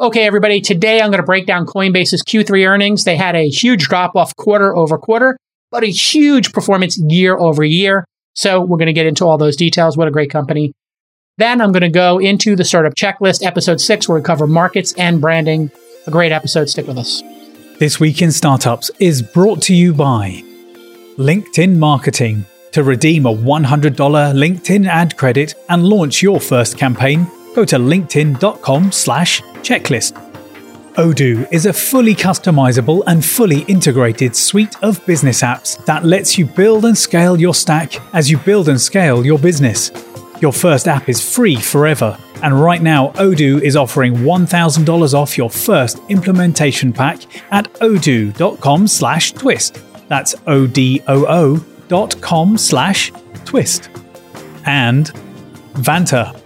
Okay, everybody, today I'm going to break down Coinbase's Q3 earnings. They had a huge drop off quarter over quarter, but a huge performance year over year. So we're going to get into all those details. What a great company. Then I'm going to go into the startup checklist, episode six, where we cover markets and branding. A great episode. Stick with us. This Week in Startups is brought to you by LinkedIn Marketing. To redeem a $100 LinkedIn ad credit and launch your first campaign, go to linkedin.com slash checklist. Odoo is a fully customizable and fully integrated suite of business apps that lets you build and scale your stack as you build and scale your business. Your first app is free forever, and right now Odoo is offering $1,000 off your first implementation pack at odoo.com slash twist. That's O-D-O-O dot com slash twist. And Vanta.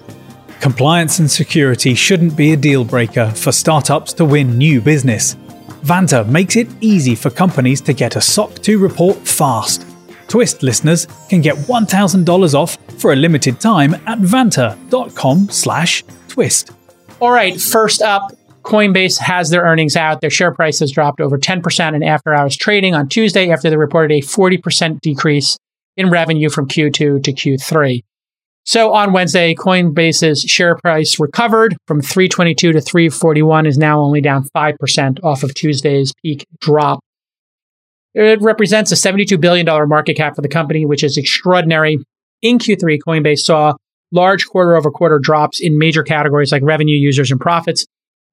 Compliance and security shouldn't be a deal breaker for startups to win new business. Vanta makes it easy for companies to get a SOC 2 report fast. Twist listeners can get $1,000 off for a limited time at vanta.com slash twist. All right, first up, Coinbase has their earnings out. Their share price has dropped over 10% in after hours trading on Tuesday after they reported a 40% decrease in revenue from Q2 to Q3. So on Wednesday, Coinbase's share price recovered from 322 to 341 is now only down 5% off of Tuesday's peak drop. It represents a $72 billion market cap for the company, which is extraordinary. In Q3, Coinbase saw large quarter over quarter drops in major categories like revenue, users, and profits.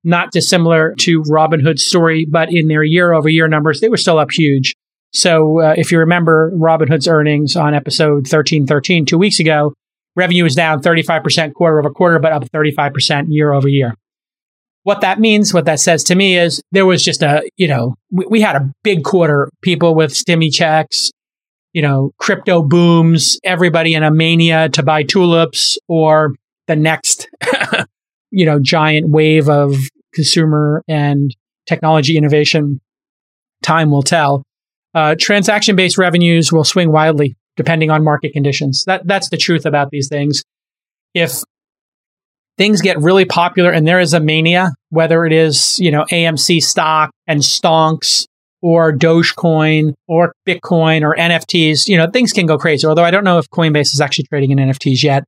Not dissimilar to Robinhood's story, but in their year over year numbers, they were still up huge. So uh, if you remember Robinhood's earnings on episode 1313 two weeks ago, revenue is down 35% quarter over quarter, but up 35% year over year. What that means, what that says to me is there was just a, you know, we, we had a big quarter, people with stimmy checks, you know, crypto booms, everybody in a mania to buy tulips or the next, you know, giant wave of consumer and technology innovation. Time will tell. Uh, transaction based revenues will swing wildly depending on market conditions. That, that's the truth about these things. If things get really popular and there is a mania, whether it is, you know, AMC stock and stonks or Dogecoin or Bitcoin or NFTs, you know, things can go crazy. Although I don't know if Coinbase is actually trading in NFTs yet.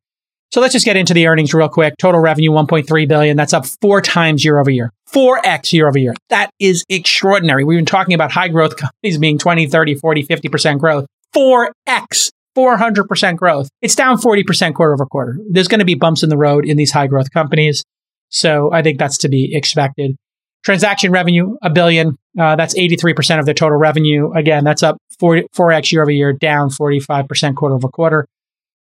So let's just get into the earnings real quick. Total revenue 1.3 billion. That's up four times year over year. 4x year over year. That is extraordinary. We've been talking about high growth companies being 20, 30, 40, 50% growth. 4x. 400% growth. It's down 40% quarter over quarter. There's going to be bumps in the road in these high growth companies. So I think that's to be expected. Transaction revenue, a billion. Uh, that's 83% of the total revenue. Again, that's up 4, 4x year over year, down 45% quarter over quarter.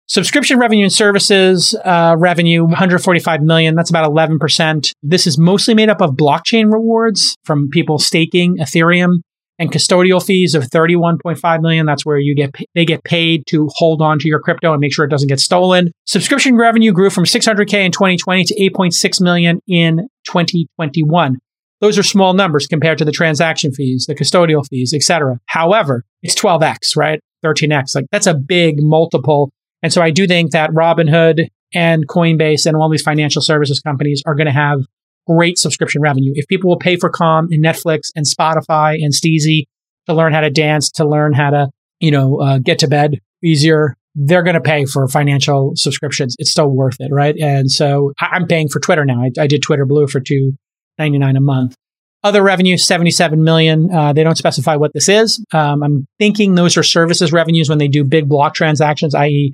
Subscription revenue and services uh, revenue, 145 million. That's about 11%. This is mostly made up of blockchain rewards from people staking Ethereum and custodial fees of 31.5 million. That's where you get they get paid to hold on to your crypto and make sure it doesn't get stolen. Subscription revenue grew from 600k in 2020 to 8.6 million in 2021. Those are small numbers compared to the transaction fees, the custodial fees, etc. However, it's 12x, right? 13x. Like that's a big multiple. And so I do think that Robinhood and Coinbase and all these financial services companies are going to have great subscription revenue. If people will pay for Calm and Netflix and Spotify and Steezy to learn how to dance, to learn how to, you know, uh, get to bed easier, they're going to pay for financial subscriptions. It's still worth it, right? And so I- am paying for Twitter now. I, I did Twitter Blue for two ninety nine a month. Other revenue, 77 million. Uh, they don't specify what this is. Um, I'm thinking those are services revenues when they do big block transactions, i.e.,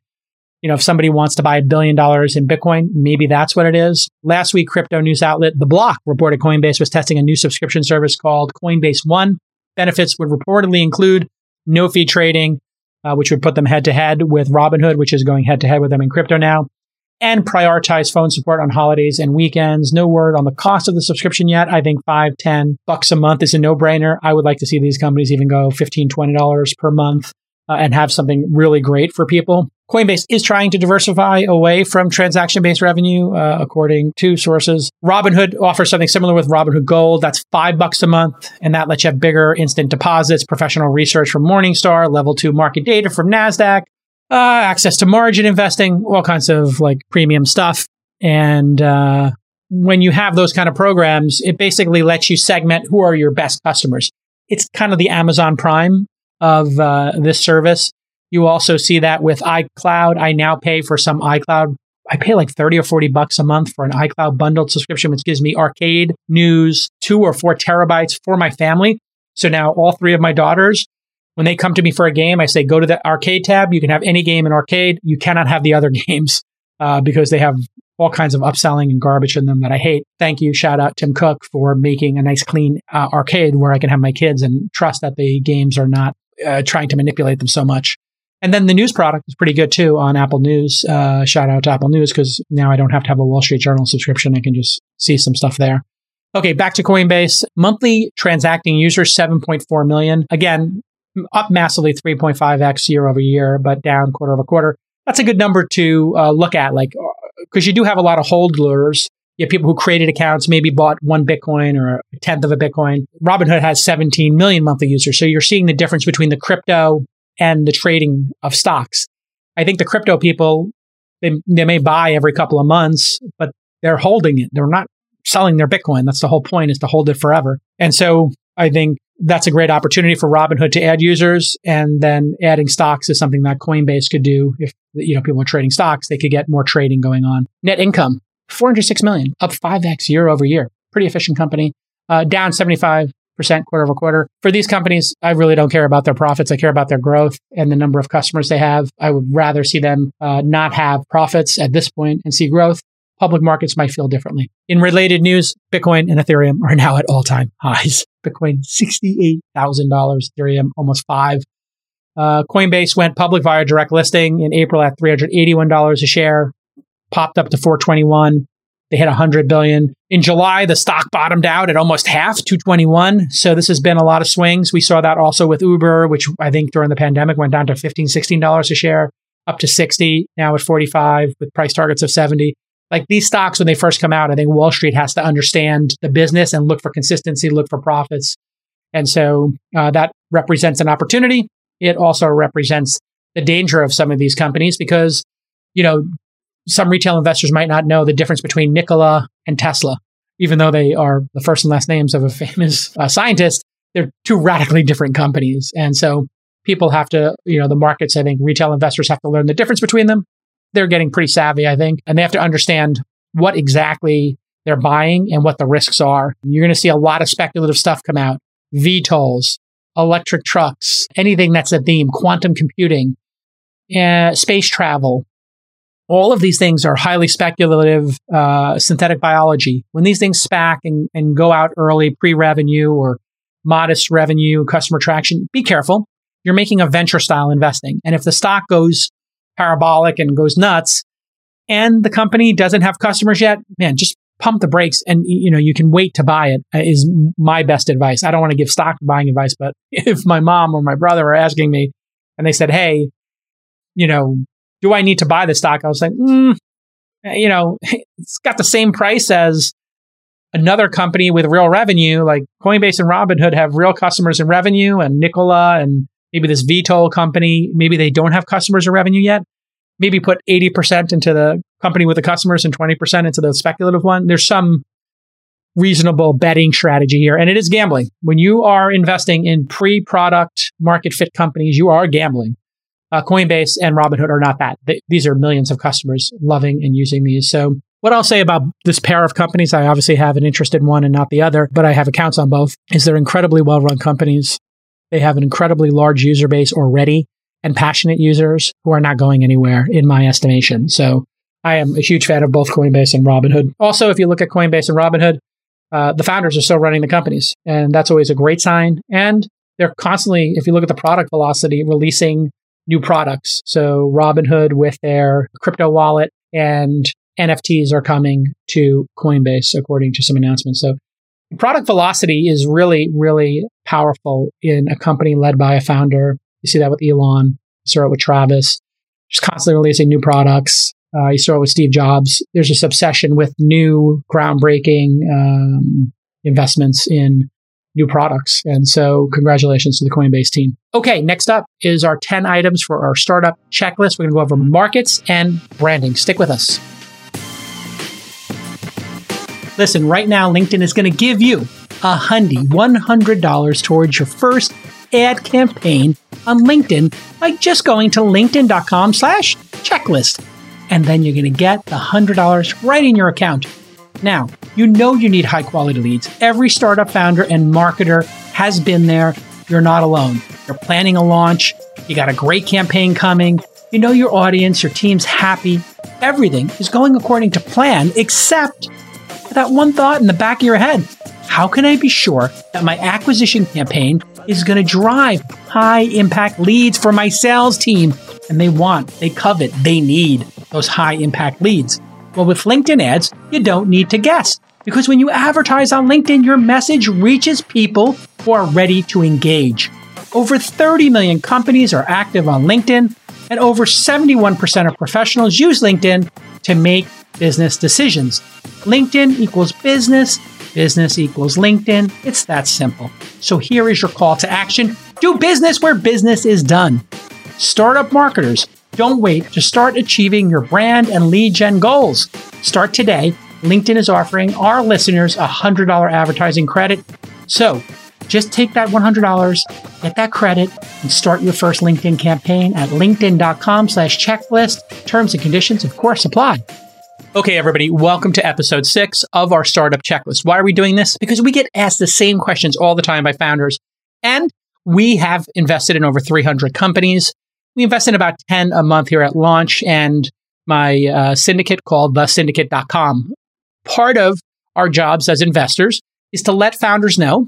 you know, if somebody wants to buy a billion dollars in Bitcoin, maybe that's what it is. Last week, crypto news outlet The Block reported Coinbase was testing a new subscription service called Coinbase One. Benefits would reportedly include no fee trading, uh, which would put them head to head with Robinhood, which is going head to head with them in crypto now, and prioritize phone support on holidays and weekends. No word on the cost of the subscription yet. I think five, ten bucks a month is a no brainer. I would like to see these companies even go 15, 20 dollars per month uh, and have something really great for people. Coinbase is trying to diversify away from transaction based revenue, uh, according to sources. Robinhood offers something similar with Robinhood Gold. That's five bucks a month, and that lets you have bigger instant deposits, professional research from Morningstar, level two market data from NASDAQ, uh, access to margin investing, all kinds of like premium stuff. And uh, when you have those kind of programs, it basically lets you segment who are your best customers. It's kind of the Amazon Prime of uh, this service. You also see that with iCloud. I now pay for some iCloud. I pay like 30 or 40 bucks a month for an iCloud bundled subscription, which gives me arcade news, two or four terabytes for my family. So now all three of my daughters, when they come to me for a game, I say, go to the arcade tab. You can have any game in arcade. You cannot have the other games uh, because they have all kinds of upselling and garbage in them that I hate. Thank you. Shout out Tim Cook for making a nice, clean uh, arcade where I can have my kids and trust that the games are not uh, trying to manipulate them so much. And then the news product is pretty good too on Apple News. Uh, shout out to Apple News because now I don't have to have a Wall Street Journal subscription. I can just see some stuff there. Okay, back to Coinbase. Monthly transacting users, 7.4 million. Again, up massively 3.5x year over year, but down quarter over quarter. That's a good number to uh, look at, like, because uh, you do have a lot of holders. You have people who created accounts, maybe bought one Bitcoin or a tenth of a Bitcoin. Robinhood has 17 million monthly users. So you're seeing the difference between the crypto and the trading of stocks. I think the crypto people, they, they may buy every couple of months, but they're holding it. They're not selling their Bitcoin. That's the whole point is to hold it forever. And so I think that's a great opportunity for Robinhood to add users. And then adding stocks is something that Coinbase could do. If, you know, people are trading stocks, they could get more trading going on. Net income, 406 million, up 5x year over year. Pretty efficient company. Uh, down 75 percent quarter over quarter. For these companies, I really don't care about their profits. I care about their growth and the number of customers they have. I would rather see them uh, not have profits at this point and see growth. Public markets might feel differently. In related news, Bitcoin and Ethereum are now at all time highs. Bitcoin, $68,000, Ethereum, almost five. Uh, Coinbase went public via direct listing in April at $381 a share, popped up to 421. They hit 100 billion. In July, the stock bottomed out at almost half, 221. So this has been a lot of swings. We saw that also with Uber, which I think during the pandemic went down to 15, 16 dollars a share, up to 60, now at 45 with price targets of 70. Like these stocks, when they first come out, I think Wall Street has to understand the business and look for consistency, look for profits. And so uh, that represents an opportunity. It also represents the danger of some of these companies because, you know, some retail investors might not know the difference between Nikola and Tesla, even though they are the first and last names of a famous uh, scientist. They're two radically different companies. And so people have to, you know, the markets, I think retail investors have to learn the difference between them. They're getting pretty savvy, I think, and they have to understand what exactly they're buying and what the risks are. You're going to see a lot of speculative stuff come out. VTOLs, electric trucks, anything that's a theme, quantum computing, uh, space travel, all of these things are highly speculative uh, synthetic biology. When these things SPAC and, and go out early, pre revenue or modest revenue, customer traction, be careful. You're making a venture style investing. And if the stock goes parabolic and goes nuts and the company doesn't have customers yet, man, just pump the brakes and you know you can wait to buy it uh, my best advice. I don't want to give stock buying advice, but if my mom or my brother are asking me and they said, "Hey, you know, do I need to buy the stock? I was like, mm, you know, it's got the same price as another company with real revenue. Like Coinbase and Robinhood have real customers and revenue, and Nikola and maybe this VTOL company, maybe they don't have customers or revenue yet. Maybe put 80% into the company with the customers and 20% into the speculative one. There's some reasonable betting strategy here. And it is gambling. When you are investing in pre product market fit companies, you are gambling. Uh, Coinbase and Robinhood are not that. They, these are millions of customers loving and using these. So what I'll say about this pair of companies, I obviously have an interest in one and not the other, but I have accounts on both, is they're incredibly well run companies. They have an incredibly large user base already and passionate users who are not going anywhere in my estimation. So I am a huge fan of both Coinbase and Robinhood. Also, if you look at Coinbase and Robinhood, uh, the founders are still running the companies, and that's always a great sign. And they're constantly, if you look at the product velocity, releasing new products. So Robinhood with their crypto wallet and NFTs are coming to Coinbase, according to some announcements. So product velocity is really, really powerful in a company led by a founder. You see that with Elon, you saw it with Travis, just constantly releasing new products. Uh, you saw it with Steve Jobs. There's this obsession with new, groundbreaking um, investments in new products. And so, congratulations to the Coinbase team. Okay, next up is our 10 items for our startup checklist. We're going to go over markets and branding. Stick with us. Listen, right now, LinkedIn is going to give you a hundy $100 towards your first ad campaign on LinkedIn by just going to linkedin.com slash checklist. And then you're going to get the $100 right in your account. Now, you know you need high quality leads. Every startup founder and marketer has been there. You're not alone. You're planning a launch. You got a great campaign coming. You know your audience, your team's happy. Everything is going according to plan, except that one thought in the back of your head. How can I be sure that my acquisition campaign is going to drive high impact leads for my sales team? And they want, they covet, they need those high impact leads. Well, with LinkedIn ads, you don't need to guess. Because when you advertise on LinkedIn, your message reaches people who are ready to engage. Over 30 million companies are active on LinkedIn, and over 71% of professionals use LinkedIn to make business decisions. LinkedIn equals business, business equals LinkedIn. It's that simple. So here is your call to action do business where business is done. Startup marketers, don't wait to start achieving your brand and lead gen goals. Start today. LinkedIn is offering our listeners a $100 advertising credit. So just take that $100, get that credit, and start your first LinkedIn campaign at linkedin.com slash checklist. Terms and conditions, of course, apply. Okay, everybody, welcome to episode six of our startup checklist. Why are we doing this? Because we get asked the same questions all the time by founders, and we have invested in over 300 companies. We invest in about 10 a month here at launch and my uh, syndicate called thesyndicate.com. Part of our jobs as investors is to let founders know,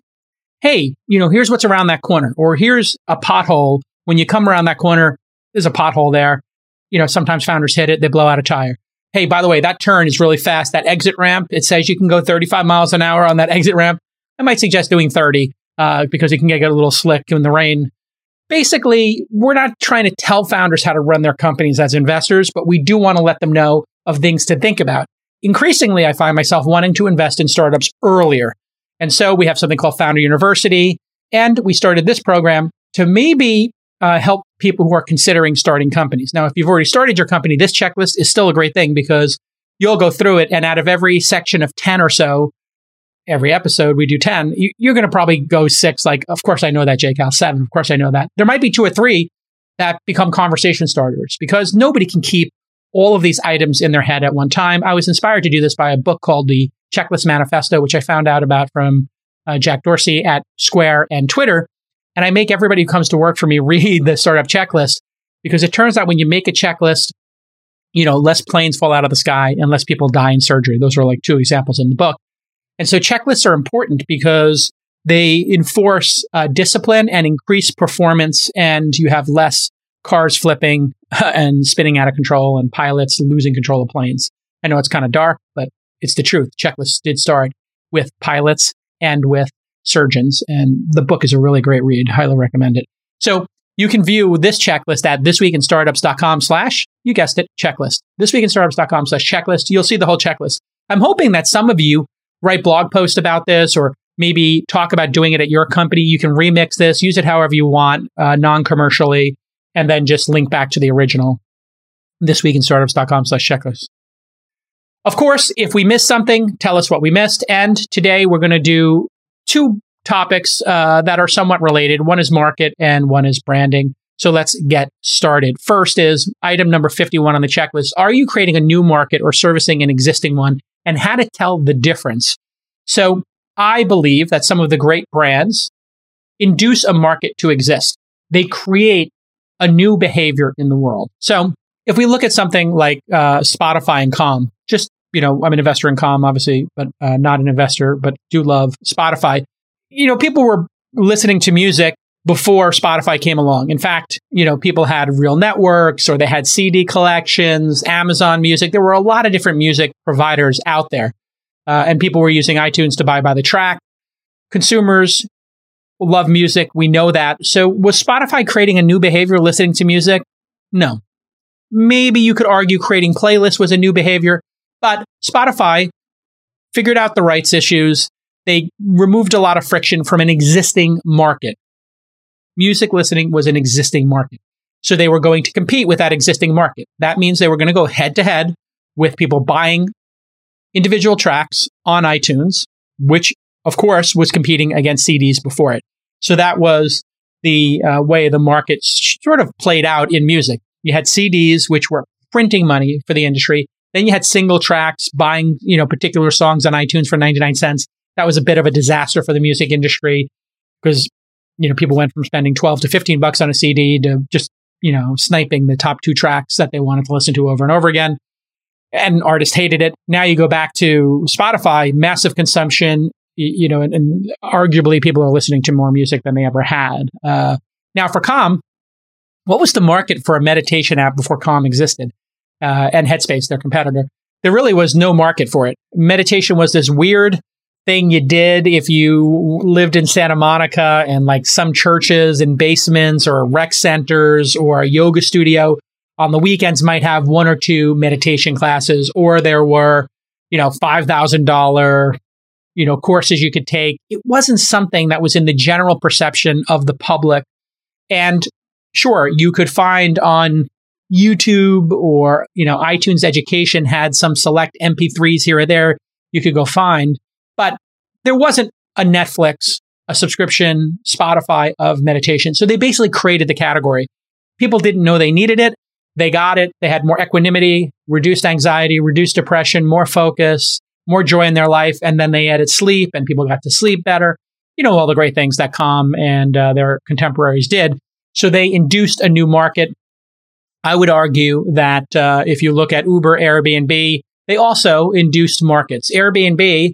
hey, you know, here's what's around that corner, or here's a pothole. When you come around that corner, there's a pothole there. You know, sometimes founders hit it, they blow out a tire hey, by the way, that turn is really fast. That exit ramp, it says you can go 35 miles an hour on that exit ramp. I might suggest doing 30 uh, because it can get a little slick in the rain. Basically, we're not trying to tell founders how to run their companies as investors, but we do want to let them know of things to think about. Increasingly, I find myself wanting to invest in startups earlier. And so we have something called Founder University. And we started this program to maybe uh, help people who are considering starting companies. Now, if you've already started your company, this checklist is still a great thing because you'll go through it. And out of every section of 10 or so, every episode we do 10, you, are going to probably go six. Like, of course, I know that, J Cal, seven. Of course, I know that. There might be two or three that become conversation starters because nobody can keep all of these items in their head at one time. I was inspired to do this by a book called The Checklist Manifesto, which I found out about from uh, Jack Dorsey at Square and Twitter. And I make everybody who comes to work for me read the startup checklist because it turns out when you make a checklist, you know, less planes fall out of the sky and less people die in surgery. Those are like two examples in the book. And so checklists are important because they enforce uh, discipline and increase performance, and you have less cars flipping and spinning out of control and pilots losing control of planes. I know it's kind of dark, but it's the truth. Checklists did start with pilots and with surgeons. And the book is a really great read. Highly recommend it. So you can view this checklist at thisweekinstartups.com slash, you guessed it, checklist. Thisweekinstartups.com slash checklist. You'll see the whole checklist. I'm hoping that some of you write blog posts about this or maybe talk about doing it at your company. You can remix this, use it however you want, uh, non-commercially, and then just link back to the original. Thisweekinstartups.com slash checklist. Of course, if we missed something, tell us what we missed. And today we're going to do two topics uh, that are somewhat related. One is market and one is branding. So let's get started. First is item number 51 on the checklist. Are you creating a new market or servicing an existing one and how to tell the difference? So I believe that some of the great brands induce a market to exist. They create a new behavior in the world. So if we look at something like uh, Spotify and Calm, just you know, I'm an investor in Calm, obviously, but uh, not an investor, but do love Spotify. You know, people were listening to music before Spotify came along. In fact, you know, people had real networks or they had CD collections, Amazon Music. There were a lot of different music providers out there. Uh, and people were using iTunes to buy by the track. Consumers love music. We know that. So was Spotify creating a new behavior listening to music? No. Maybe you could argue creating playlists was a new behavior. But Spotify figured out the rights issues. They removed a lot of friction from an existing market. Music listening was an existing market. So they were going to compete with that existing market. That means they were going to go head to head with people buying individual tracks on iTunes, which of course was competing against CDs before it. So that was the uh, way the market sort of played out in music. You had CDs, which were printing money for the industry. Then you had single tracks buying, you know, particular songs on iTunes for 99 cents. That was a bit of a disaster for the music industry because, you know, people went from spending 12 to 15 bucks on a CD to just, you know, sniping the top two tracks that they wanted to listen to over and over again. And artists hated it. Now you go back to Spotify, massive consumption, you know, and, and arguably people are listening to more music than they ever had. Uh, now for Calm, what was the market for a meditation app before Calm existed? uh, and Headspace, their competitor. There really was no market for it. Meditation was this weird thing you did if you lived in Santa Monica and like some churches in basements or rec centers or a yoga studio on the weekends might have one or two meditation classes or there were, you know, $5,000, you know, courses you could take. It wasn't something that was in the general perception of the public. And sure, you could find on YouTube or, you know, iTunes Education had some select MP3s here or there you could go find. But there wasn't a Netflix, a subscription, Spotify of meditation. So they basically created the category. People didn't know they needed it. They got it. They had more equanimity, reduced anxiety, reduced depression, more focus, more joy in their life. And then they added sleep and people got to sleep better. You know, all the great things that Calm and uh, their contemporaries did. So they induced a new market I would argue that uh, if you look at Uber, Airbnb, they also induced markets. Airbnb,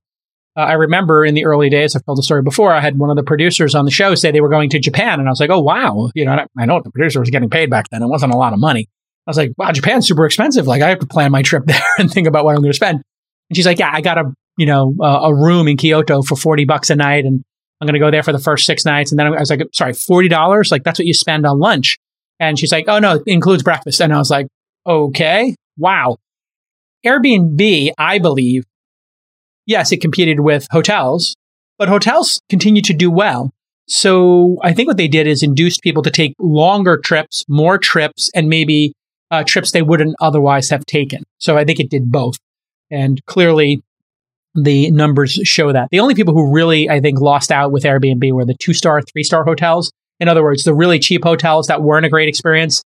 uh, I remember in the early days, I've told the story before, I had one of the producers on the show say they were going to Japan. And I was like, oh, wow. You know, I know the producer was getting paid back then. It wasn't a lot of money. I was like, wow, Japan's super expensive. Like, I have to plan my trip there and think about what I'm going to spend. And she's like, yeah, I got a, you know, uh, a room in Kyoto for 40 bucks a night. And I'm going to go there for the first six nights. And then I was like, sorry, $40? Like, that's what you spend on lunch. And she's like, oh no, it includes breakfast. And I was like, okay, wow. Airbnb, I believe, yes, it competed with hotels, but hotels continue to do well. So I think what they did is induced people to take longer trips, more trips, and maybe uh, trips they wouldn't otherwise have taken. So I think it did both. And clearly, the numbers show that. The only people who really, I think, lost out with Airbnb were the two star, three star hotels in other words, the really cheap hotels that weren't a great experience,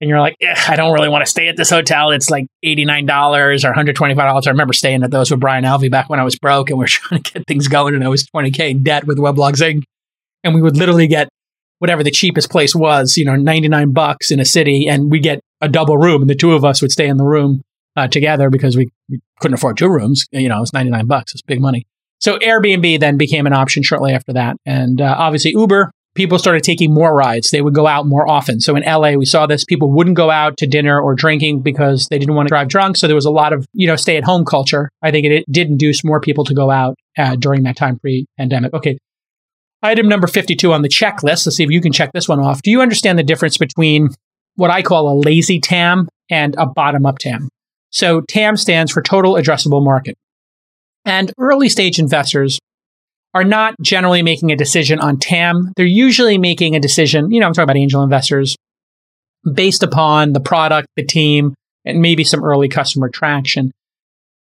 and you're like, I don't really want to stay at this hotel. It's like $89 or $125. I remember staying at those with Brian Alvey back when I was broke and we are trying to get things going and I was 20K in debt with Weblogs Inc. And we would literally get whatever the cheapest place was, you know, 99 bucks in a city and we get a double room and the two of us would stay in the room uh, together because we, we couldn't afford two rooms. You know, it's 99 bucks. It's big money. So Airbnb then became an option shortly after that. And uh, obviously Uber people started taking more rides. They would go out more often. So in LA, we saw this. People wouldn't go out to dinner or drinking because they didn't want to drive drunk. So there was a lot of, you know, stay at home culture. I think it, it, did induce more people to go out uh, during that time pre pandemic. Okay. Item number 52 on the checklist. Let's see if you can check this one off. Do you understand the difference between what I call a lazy TAM and a bottom up TAM? So TAM stands for total addressable market. And early stage investors are not generally making a decision on TAM. They're usually making a decision, you know, I'm talking about angel investors, based upon the product, the team, and maybe some early customer traction.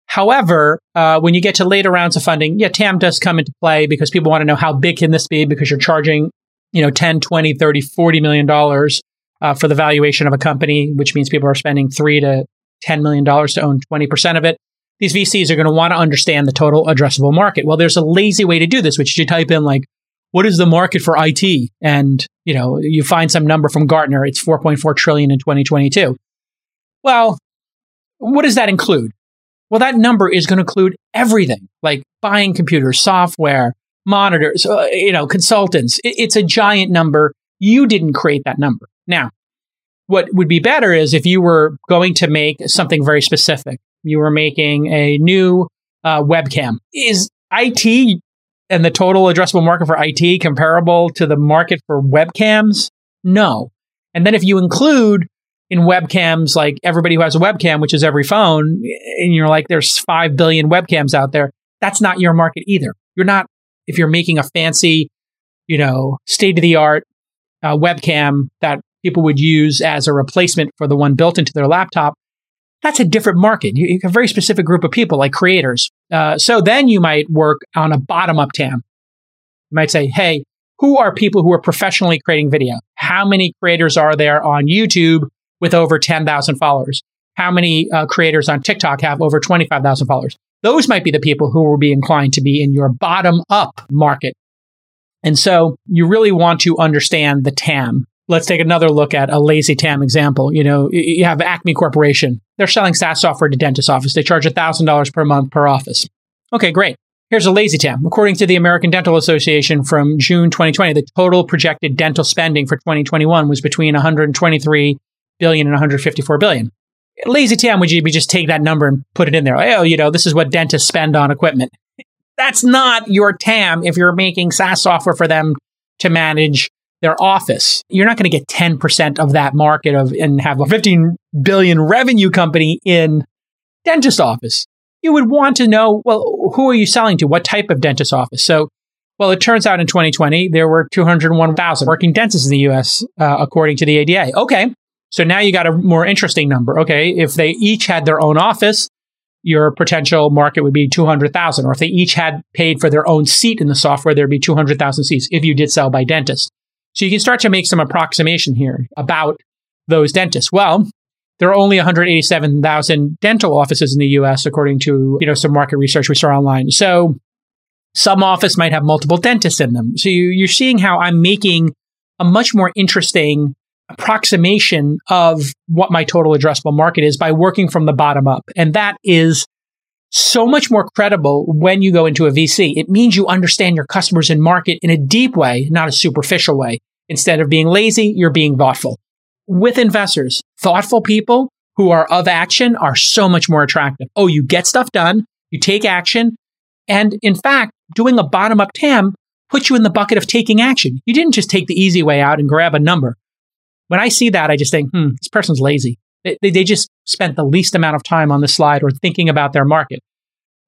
However, uh, when you get to later rounds of funding, yeah, TAM does come into play because people want to know how big can this be because you're charging, you know, 10, 20, 30, 40 million dollars uh, for the valuation of a company, which means people are spending three to 10 million dollars to own 20% of it these VCs are going to want to understand the total addressable market. Well, there's a lazy way to do this, which is you type in like, what is the market for IT? And, you know, you find some number from Gartner. It's 4.4 trillion in 2022. Well, what does that include? Well, that number is going to include everything like buying computers, software, monitors, uh, you know, consultants. It, it's a giant number. You didn't create that number. Now, what would be better is if you were going to make something very specific you were making a new uh, webcam. Is IT and the total addressable market for IT comparable to the market for webcams? No. And then if you include in webcams, like everybody who has a webcam, which is every phone, and you're like, there's 5 billion webcams out there, that's not your market either. You're not, if you're making a fancy, you know, state of the art uh, webcam that people would use as a replacement for the one built into their laptop, That's a different market. You, you have a very specific group of people like creators. Uh, so then you might work on a bottom up TAM. You might say, hey, who are people who are professionally creating video? How many creators are there on YouTube with over 10,000 followers? How many uh, creators on TikTok have over 25,000 followers? Those might be the people who will be inclined to be in your bottom up market. And so you really want to understand the TAM. Let's take another look at a lazy TAM example. You know, you have Acme Corporation. They're selling SaaS software to dentist office. They charge $1,000 per month per office. Okay, great. Here's a lazy TAM. According to the American Dental Association from June 2020, the total projected dental spending for 2021 was between 123 billion and 154 billion. Lazy TAM would you just take that number and put it in there? Like, oh, you know, this is what dentists spend on equipment. That's not your TAM if you're making SaaS software for them to manage their office. You're not going to get 10% of that market of and have a 15 billion revenue company in dentist office you would want to know, well, who are you selling to? What type of dentist office? So, well, it turns out in 2020, there were 201,000 working dentists in the US, uh, according to the ADA. Okay. So now you got a more interesting number. Okay. If they each had their own office, your potential market would be 200,000. Or if they each had paid for their own seat in the software, there'd be 200,000 seats if you did sell by dentist. So you can start to make some approximation here about those dentists. Well, there are only 187,000 dental offices in the US, according to, you know, some market research we saw online. So some office might have multiple dentists in them. So you, you're seeing how I'm making a much more interesting approximation of what my total addressable market is by working from the bottom up. And that is so much more credible when you go into a VC. It means you understand your customers and market in a deep way, not a superficial way. Instead of being lazy, you're being thoughtful with investors. Thoughtful people who are of action are so much more attractive. Oh, you get stuff done, you take action. And in fact, doing a bottom up TAM puts you in the bucket of taking action. You didn't just take the easy way out and grab a number. When I see that, I just think, hmm, this person's lazy. They, they just spent the least amount of time on the slide or thinking about their market.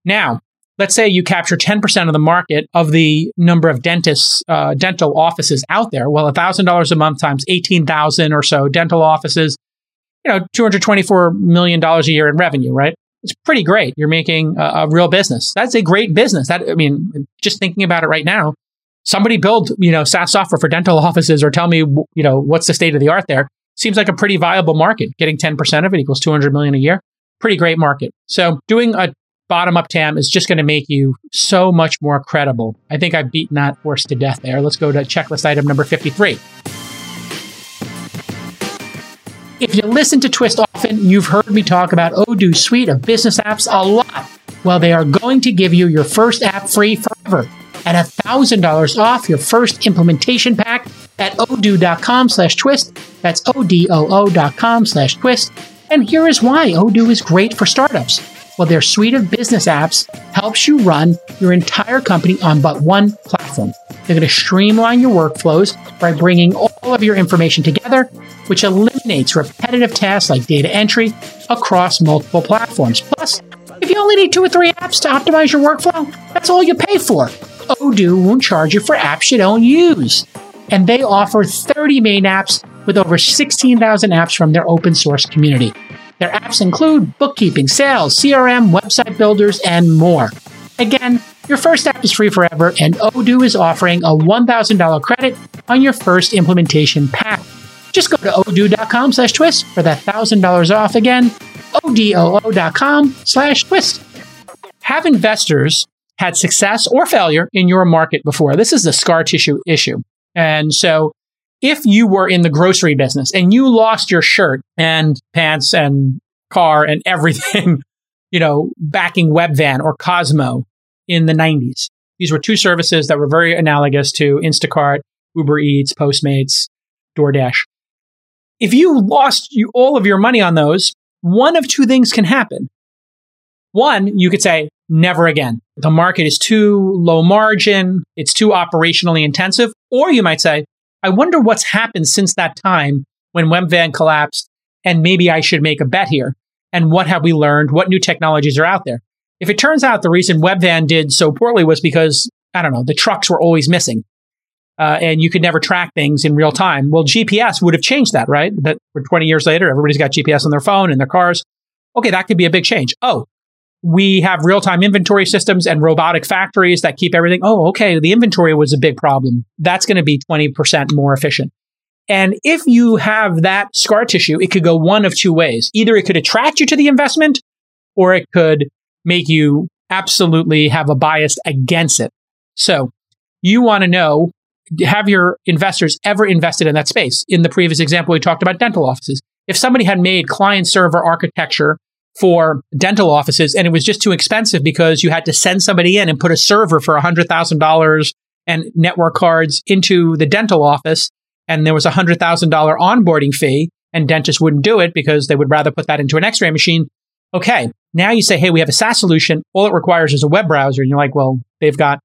Now, let's say you capture 10% of the market of the number of dentists, uh, dental offices out there. Well, $1,000 a month times 18,000 or so dental offices, you know, $224 million a year in revenue, right? It's pretty great. You're making a, a real business. That's a great business. That, I mean, just thinking about it right now, somebody build, you know, SaaS software for dental offices or tell me, you know, what's the state of the art there. Seems like a pretty viable market. Getting 10% of it equals 200 million a year. Pretty great market. So doing a bottom up TAM is just going to make you so much more credible. I think I've beaten that horse to death there. Let's go to checklist item number 53. If you listen to Twist often, you've heard me talk about Odoo's suite of business apps a lot. Well, they are going to give you your first app free forever at $1,000 off your first implementation pack at odoo.com slash twist. That's O-D-O-O dot com slash twist. And here is why Odoo is great for startups. Well, their suite of business apps helps you run your entire company on but one platform. They're going to streamline your workflows by bringing all of your information together, which eliminates repetitive tasks like data entry across multiple platforms. Plus, if you only need two or three apps to optimize your workflow, that's all you pay for. Odoo won't charge you for apps you don't use. And they offer 30 main apps with over 16,000 apps from their open source community. Their apps include bookkeeping, sales, CRM, website builders, and more. Again, your first app is free forever, and Odoo is offering a $1,000 credit on your first implementation pack. Just go to odoo.com slash twist for that $1,000 off again, odoo.com slash twist. Have investors had success or failure in your market before? This is the scar tissue issue. And so if you were in the grocery business and you lost your shirt and pants and car and everything, you know, backing Webvan or Kozmo in the 90s, these were two services that were very analogous to Instacart, Uber Eats, Postmates, DoorDash. If you lost you, all of your money on those, one of two things can happen. One, you could say, never again. The market is too low margin. It's too operationally intensive. Or you might say, I wonder what's happened since that time when Webvan collapsed, and maybe I should make a bet here. And what have we learned? What new technologies are out there? If it turns out the reason Webvan did so poorly was because, I don't know, the trucks were always missing. Uh, and you could never track things in real time. Well, GPS would have changed that, right? That for 20 years later, everybody's got GPS on their phone and their cars. Okay, that could be a big change. Oh, we have real time inventory systems and robotic factories that keep everything. Oh, okay, the inventory was a big problem. That's going to be 20% more efficient. And if you have that scar tissue, it could go one of two ways. Either it could attract you to the investment or it could make you absolutely have a bias against it. So you want to know have your investors ever invested in that space? In the previous example, we talked about dental offices. If somebody had made client server architecture for dental offices and it was just too expensive because you had to send somebody in and put a server for $100,000 and network cards into the dental office, and there was a $100,000 onboarding fee, and dentists wouldn't do it because they would rather put that into an x ray machine. Okay, now you say, hey, we have a SaaS solution. All it requires is a web browser. And you're like, well, they've got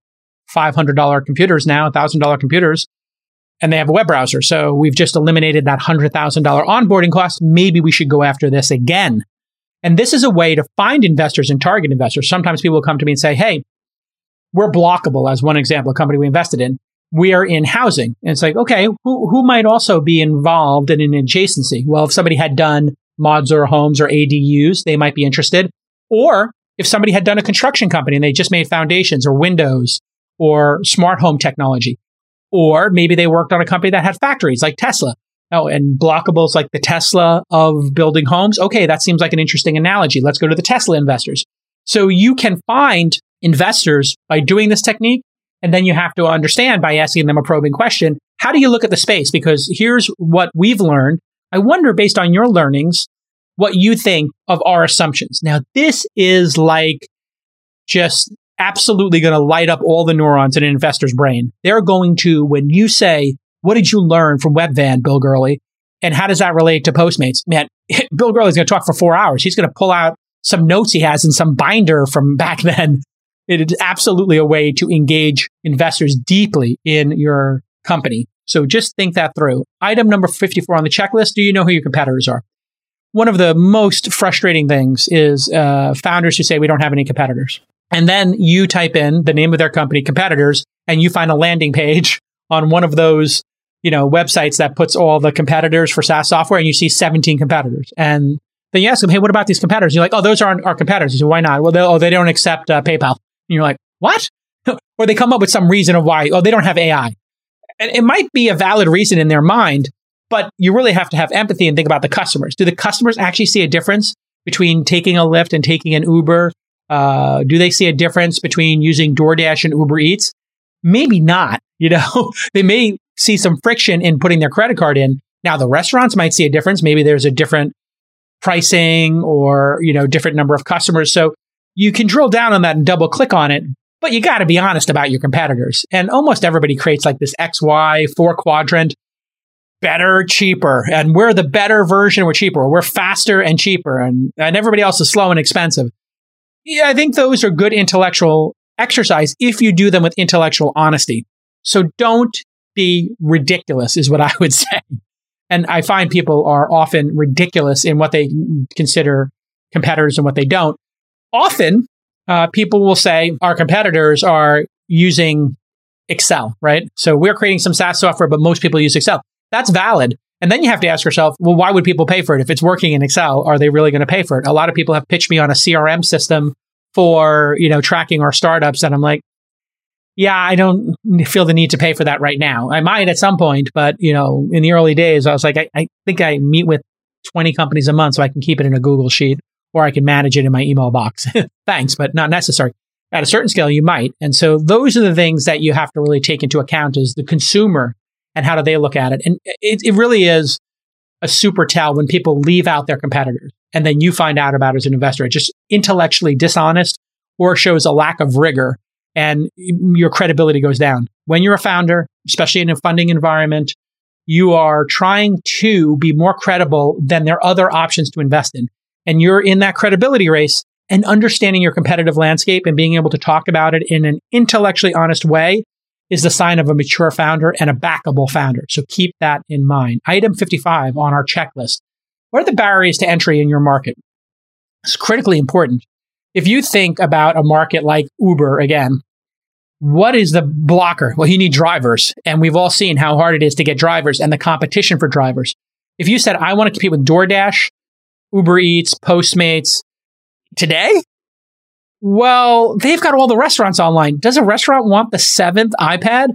$500 computers now, $1,000 computers, and they have a web browser. So we've just eliminated that $100,000 onboarding cost. Maybe we should go after this again. And this is a way to find investors and target investors. Sometimes people will come to me and say, hey, we're Blokable, as one example, a company we invested in. We are in housing. And it's like, okay, who, who might also be involved in an adjacency? Well, if somebody had done modular homes or ADUs, they might be interested. Or if somebody had done a construction company and they just made foundations or windows or smart home technology. Or maybe they worked on a company that had factories like Tesla. Oh, and Blokable's like the Tesla of building homes. Okay, that seems like an interesting analogy. Let's go to the Tesla investors. So you can find investors by doing this technique. And then you have to understand by asking them a probing question how do you look at the space? Because here's what we've learned. I wonder, based on your learnings, what you think of our assumptions. Now, this is like just absolutely going to light up all the neurons in an investor's brain. They're going to, when you say, what did you learn from Webvan, Bill Gurley? And how does that relate to Postmates? Man, Bill Gurley's going to talk for four hours. He's going to pull out some notes he has in some binder from back then. It is absolutely a way to engage investors deeply in your company. So just think that through. Item number 54 on the checklist. Do you know who your competitors are? One of the most frustrating things is uh, founders who say we don't have any competitors. And then you type in the name of their company, competitors, and you find a landing page on one of those, you know, websites that puts all the competitors for SaaS software and you see 17 competitors. And then you ask them, hey, what about these competitors? And you're like, oh, those aren't our competitors. You say, why not? Well, they, oh, they don't accept uh, PayPal. And you're like, what? or they come up with some reason of why, oh, they don't have AI. And it might be a valid reason in their mind, but you really have to have empathy and think about the customers. Do the customers actually see a difference between taking a Lyft and taking an Uber uh, do they see a difference between using DoorDash and Uber Eats? Maybe not. You know, they may see some friction in putting their credit card in. Now, the restaurants might see a difference. Maybe there's a different pricing or, you know, different number of customers. So you can drill down on that and double click on it, but you got to be honest about your competitors. And almost everybody creates like this XY four quadrant better, cheaper. And we're the better version. We're cheaper. We're faster and cheaper. And, and everybody else is slow and expensive. Yeah, I think those are good intellectual exercise if you do them with intellectual honesty. So don't be ridiculous, is what I would say. And I find people are often ridiculous in what they consider competitors and what they don't. Often, uh, people will say our competitors are using Excel, right? So we're creating some SaaS software, but most people use Excel. That's valid. And then you have to ask yourself, well, why would people pay for it? If it's working in Excel, are they really going to pay for it? A lot of people have pitched me on a CRM system for, you know, tracking our startups. And I'm like, yeah, I don't feel the need to pay for that right now. I might at some point, but you know, in the early days, I was like, I, I think I meet with 20 companies a month so I can keep it in a Google sheet or I can manage it in my email box. Thanks, but not necessary. At a certain scale, you might. And so those are the things that you have to really take into account as the consumer and how do they look at it? And it, it really is a super tell when people leave out their competitors and then you find out about it as an investor. It's just intellectually dishonest or shows a lack of rigor and your credibility goes down. When you're a founder, especially in a funding environment, you are trying to be more credible than there are other options to invest in. And you're in that credibility race and understanding your competitive landscape and being able to talk about it in an intellectually honest way is the sign of a mature founder and a backable founder. So keep that in mind. Item 55 on our checklist. What are the barriers to entry in your market? It's critically important. If you think about a market like Uber again, what is the blocker? Well, you need drivers. And we've all seen how hard it is to get drivers and the competition for drivers. If you said, I want to compete with DoorDash Uber Eats, Postmates. Today? Well, they've got all the restaurants online. Does a restaurant want the seventh iPad,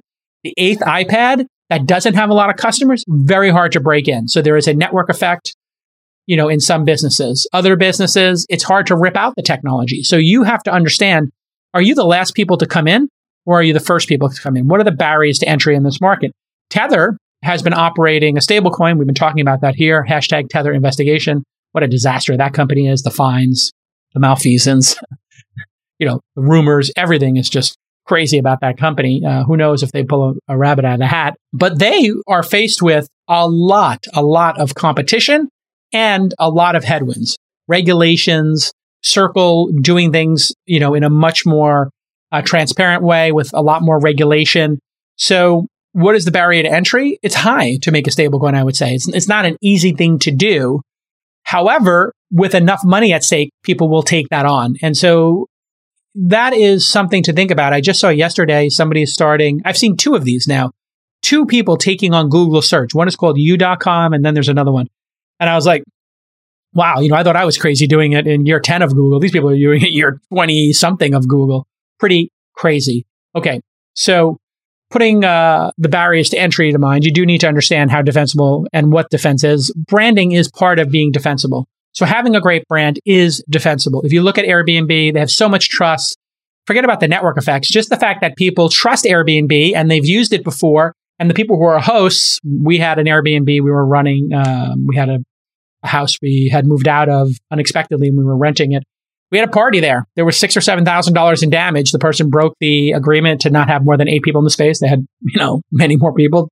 the eighth iPad that doesn't have a lot of customers? Very hard to break in. So there is a network effect, you know, in some businesses. Other businesses, it's hard to rip out the technology. So you have to understand, are you the last people to come in or are you the first people to come in? What are the barriers to entry in this market? Tether has been operating a stablecoin. We've been talking about that here. Hashtag Tether investigation. What a disaster that company is. The fines, the malfeasance, you know, the rumors, everything is just crazy about that company. Uh, who knows if they pull a, a rabbit out of the hat? But they are faced with a lot, a lot of competition and a lot of headwinds, regulations, Circle doing things, you know, in a much more uh, transparent way with a lot more regulation. So what is the barrier to entry? It's high to make a stablecoin, I would say. It's, it's not an easy thing to do. However, with enough money at stake, people will take that on. And so that is something to think about. I just saw yesterday somebody starting, I've seen two of these now, two people taking on Google search. One is called you.com and then there's another one. And I was like, wow, you know, I thought I was crazy doing it in year 10 of Google. These people are doing it year 20 something of Google. Pretty crazy. Okay. So putting uh, the barriers to entry to mind, you do need to understand how defensible and what defense is. Branding is part of being defensible. So having a great brand is defensible. If you look at Airbnb, they have so much trust. Forget about the network effects, just the fact that people trust Airbnb and they've used it before. And the people who are hosts, we had an Airbnb we were running. Um, we had a, a house we had moved out of unexpectedly and we were renting it we had a party there. There was six or seven thousand dollars in damage. The person broke the agreement to not have more than eight people in the space. They had, you know, many more people.